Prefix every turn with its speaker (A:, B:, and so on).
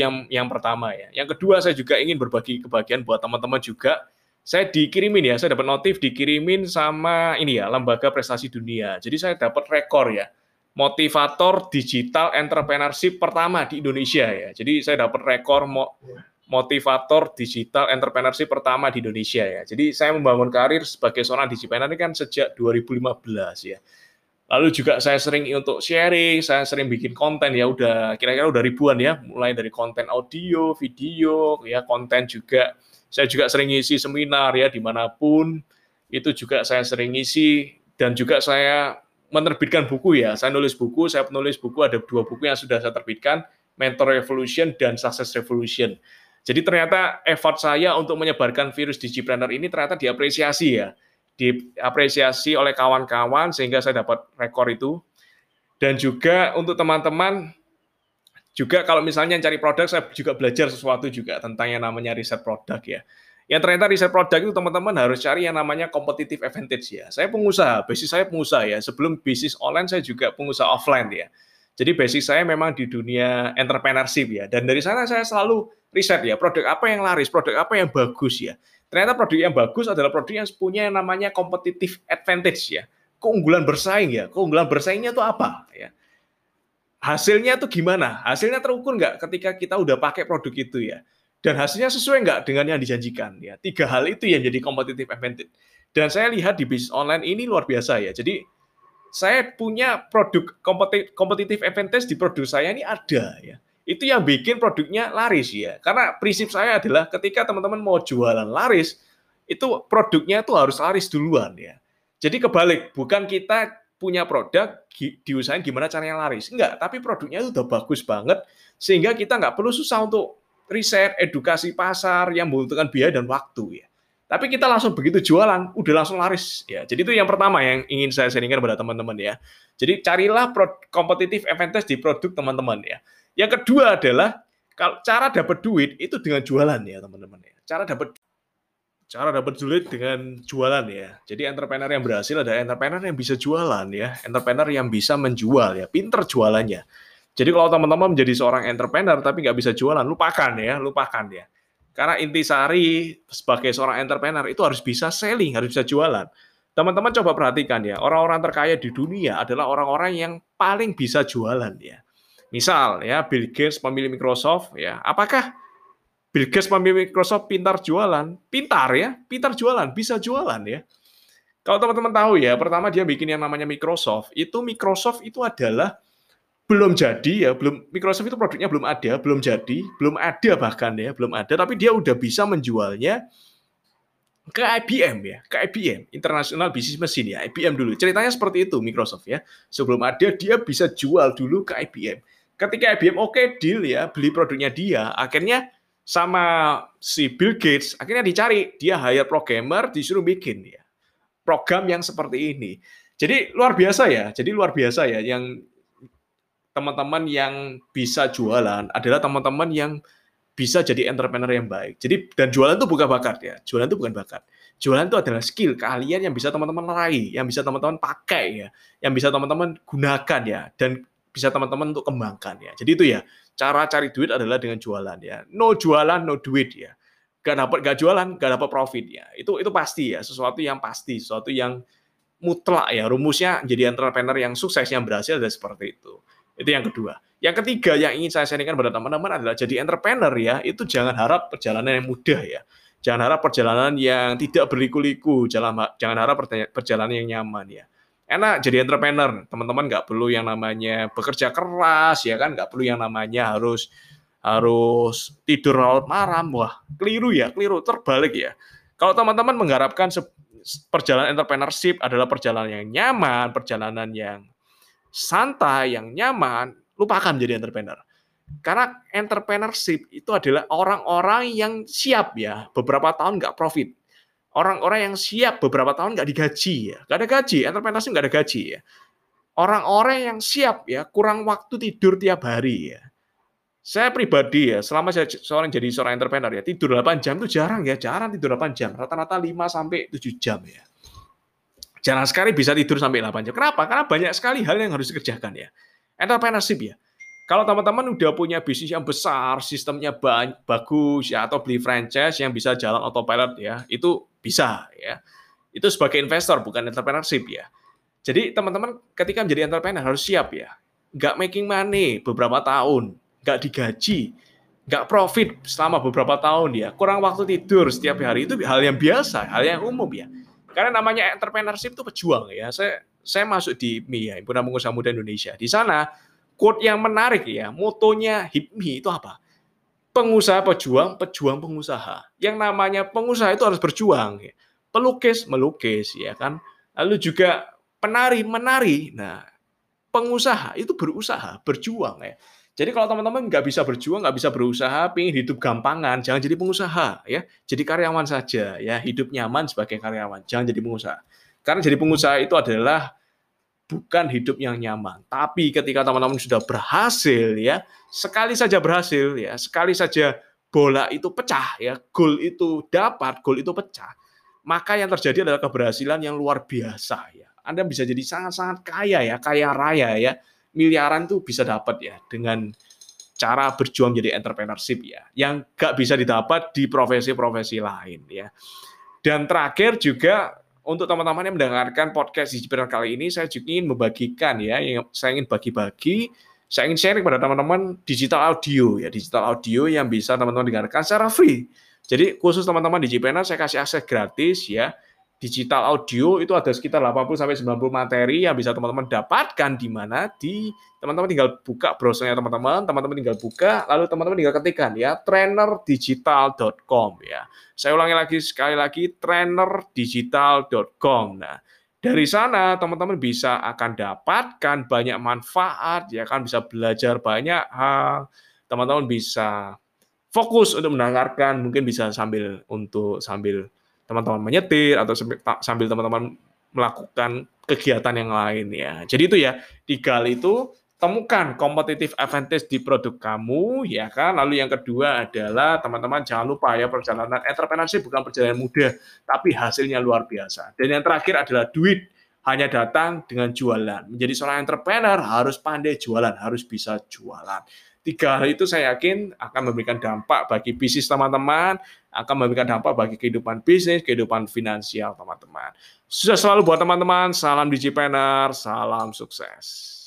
A: yang yang pertama ya. Yang kedua saya juga ingin berbagi kebahagiaan buat teman-teman juga. Saya dikirimin ya, saya dapat notif dikirimin sama ini ya, lembaga prestasi dunia. Jadi saya dapat rekor ya. Motivator digital entrepreneurship pertama di Indonesia ya. Jadi saya dapat rekor motivator digital entrepreneurship pertama di Indonesia ya. Jadi saya membangun karir sebagai seorang digital ini kan sejak 2015 ya. Lalu juga saya sering untuk sharing, saya sering bikin konten ya udah kira-kira udah ribuan ya, mulai dari konten audio, video, ya konten juga. Saya juga sering ngisi seminar ya di mana pun, itu juga saya sering ngisi dan juga saya menerbitkan buku ya. Saya nulis buku, saya penulis buku ada dua buku yang sudah saya terbitkan, Mentor Revolution dan Success Revolution. Jadi ternyata effort saya untuk menyebarkan virus digipreneur ini ternyata diapresiasi ya diapresiasi oleh kawan-kawan sehingga saya dapat rekor itu. Dan juga untuk teman-teman juga kalau misalnya cari produk saya juga belajar sesuatu juga tentang yang namanya riset produk ya. Yang ternyata riset produk itu teman-teman harus cari yang namanya competitive advantage ya. Saya pengusaha, basis saya pengusaha ya. Sebelum bisnis online saya juga pengusaha offline ya. Jadi basic saya memang di dunia entrepreneurship ya. Dan dari sana saya selalu riset ya, produk apa yang laris, produk apa yang bagus ya ternyata produk yang bagus adalah produk yang punya yang namanya competitive advantage ya. Keunggulan bersaing ya. Keunggulan bersaingnya itu apa ya? Hasilnya itu gimana? Hasilnya terukur nggak ketika kita udah pakai produk itu ya? Dan hasilnya sesuai nggak dengan yang dijanjikan ya? Tiga hal itu yang jadi competitive advantage. Dan saya lihat di bisnis online ini luar biasa ya. Jadi saya punya produk competitive advantage di produk saya ini ada ya itu yang bikin produknya laris ya. Karena prinsip saya adalah ketika teman-teman mau jualan laris, itu produknya itu harus laris duluan ya. Jadi kebalik, bukan kita punya produk diusahain gimana caranya laris. Enggak, tapi produknya itu udah bagus banget sehingga kita nggak perlu susah untuk riset, edukasi pasar yang membutuhkan biaya dan waktu ya. Tapi kita langsung begitu jualan, udah langsung laris ya. Jadi itu yang pertama yang ingin saya sharingkan kepada teman-teman ya. Jadi carilah kompetitif advantage di produk teman-teman ya. Yang kedua adalah kalau cara dapat duit itu dengan jualan ya teman-teman ya. Cara dapat cara dapat duit dengan jualan ya. Jadi entrepreneur yang berhasil adalah entrepreneur yang bisa jualan ya, entrepreneur yang bisa menjual ya, pinter jualannya. Jadi kalau teman-teman menjadi seorang entrepreneur tapi nggak bisa jualan, lupakan ya, lupakan ya. Karena intisari sebagai seorang entrepreneur itu harus bisa selling, harus bisa jualan. Teman-teman coba perhatikan ya, orang-orang terkaya di dunia adalah orang-orang yang paling bisa jualan ya. Misal ya Bill Gates pemilik Microsoft ya, apakah Bill Gates pemilik Microsoft pintar jualan? Pintar ya, pintar jualan, bisa jualan ya. Kalau teman-teman tahu ya, pertama dia bikin yang namanya Microsoft. Itu Microsoft itu adalah belum jadi ya, belum Microsoft itu produknya belum ada, belum jadi, belum ada bahkan ya, belum ada, tapi dia udah bisa menjualnya ke IBM ya, ke IBM, International Business Machine ya, IBM dulu. Ceritanya seperti itu Microsoft ya. Sebelum ada dia bisa jual dulu ke IBM ketika IBM oke okay, deal ya beli produknya dia, akhirnya sama si Bill Gates akhirnya dicari dia hire programmer disuruh bikin ya program yang seperti ini. Jadi luar biasa ya. Jadi luar biasa ya yang teman-teman yang bisa jualan adalah teman-teman yang bisa jadi entrepreneur yang baik. Jadi dan jualan itu bukan bakat ya. Jualan itu bukan bakat. Jualan itu adalah skill kalian yang bisa teman-teman raih, yang bisa teman-teman pakai ya, yang bisa teman-teman gunakan ya. Dan bisa teman-teman untuk kembangkan ya. Jadi itu ya, cara cari duit adalah dengan jualan ya. No jualan, no duit ya. Gak dapat gak jualan, gak dapat profit ya. Itu itu pasti ya, sesuatu yang pasti, sesuatu yang mutlak ya. Rumusnya jadi entrepreneur yang sukses yang berhasil adalah seperti itu. Itu yang kedua. Yang ketiga yang ingin saya sharingkan pada teman-teman adalah jadi entrepreneur ya, itu jangan harap perjalanan yang mudah ya. Jangan harap perjalanan yang tidak berliku-liku, jangan harap perjalanan yang nyaman ya enak jadi entrepreneur. Teman-teman nggak perlu yang namanya bekerja keras ya kan, nggak perlu yang namanya harus harus tidur malam. Wah, keliru ya, keliru terbalik ya. Kalau teman-teman mengharapkan perjalanan entrepreneurship adalah perjalanan yang nyaman, perjalanan yang santai, yang nyaman, lupakan jadi entrepreneur. Karena entrepreneurship itu adalah orang-orang yang siap ya, beberapa tahun nggak profit orang-orang yang siap beberapa tahun nggak digaji ya, nggak ada gaji, entrepreneurship nggak ada gaji ya. Orang-orang yang siap ya, kurang waktu tidur tiap hari ya. Saya pribadi ya, selama saya seorang jadi seorang entrepreneur ya, tidur 8 jam itu jarang ya, jarang tidur 8 jam, rata-rata 5 sampai 7 jam ya. Jarang sekali bisa tidur sampai 8 jam. Kenapa? Karena banyak sekali hal yang harus dikerjakan ya. Entrepreneurship ya. Kalau teman-teman udah punya bisnis yang besar, sistemnya bagus ya atau beli franchise yang bisa jalan autopilot ya, itu bisa ya. Itu sebagai investor bukan entrepreneurship ya. Jadi teman-teman ketika menjadi entrepreneur harus siap ya. Nggak making money beberapa tahun, nggak digaji, nggak profit selama beberapa tahun ya. Kurang waktu tidur setiap hari itu hal yang biasa, hal yang umum ya. Karena namanya entrepreneurship itu pejuang ya. Saya saya masuk di MI ya, Himpunan Pengusaha Muda Indonesia. Di sana quote yang menarik ya, motonya HIPMI itu apa? Pengusaha pejuang, pejuang pengusaha. Yang namanya pengusaha itu harus berjuang. Ya. Pelukis melukis ya kan. Lalu juga penari menari. Nah, pengusaha itu berusaha, berjuang ya. Jadi kalau teman-teman nggak bisa berjuang, nggak bisa berusaha, pingin hidup gampangan, jangan jadi pengusaha ya. Jadi karyawan saja ya, hidup nyaman sebagai karyawan, jangan jadi pengusaha. Karena jadi pengusaha itu adalah bukan hidup yang nyaman. Tapi ketika teman-teman sudah berhasil ya, sekali saja berhasil ya, sekali saja bola itu pecah ya, gol itu dapat, gol itu pecah, maka yang terjadi adalah keberhasilan yang luar biasa ya. Anda bisa jadi sangat-sangat kaya ya, kaya raya ya. Miliaran tuh bisa dapat ya dengan cara berjuang jadi entrepreneurship ya, yang gak bisa didapat di profesi-profesi lain ya. Dan terakhir juga untuk teman-teman yang mendengarkan podcast Digipreneur kali ini, saya juga ingin membagikan ya, yang saya ingin bagi-bagi, saya ingin sharing pada teman-teman digital audio ya, digital audio yang bisa teman-teman dengarkan secara free. Jadi khusus teman-teman Digipreneur saya kasih akses gratis ya digital audio itu ada sekitar 80 sampai 90 materi yang bisa teman-teman dapatkan di mana di teman-teman tinggal buka browsernya teman-teman, teman-teman tinggal buka lalu teman-teman tinggal ketikkan ya trainerdigital.com ya. Saya ulangi lagi sekali lagi trainerdigital.com. Nah, dari sana teman-teman bisa akan dapatkan banyak manfaat ya kan bisa belajar banyak hal. Teman-teman bisa fokus untuk mendengarkan, mungkin bisa sambil untuk sambil teman-teman menyetir atau sambil teman-teman melakukan kegiatan yang lain ya. Jadi itu ya, tiga hal itu temukan competitive advantage di produk kamu ya kan. Lalu yang kedua adalah teman-teman jangan lupa ya perjalanan entrepreneurship bukan perjalanan mudah, tapi hasilnya luar biasa. Dan yang terakhir adalah duit hanya datang dengan jualan. Menjadi seorang entrepreneur harus pandai jualan, harus bisa jualan. Tiga hal itu saya yakin akan memberikan dampak bagi bisnis teman-teman, akan memberikan dampak bagi kehidupan bisnis, kehidupan finansial teman-teman. Sudah selalu buat teman-teman, salam Digipreneur, salam sukses.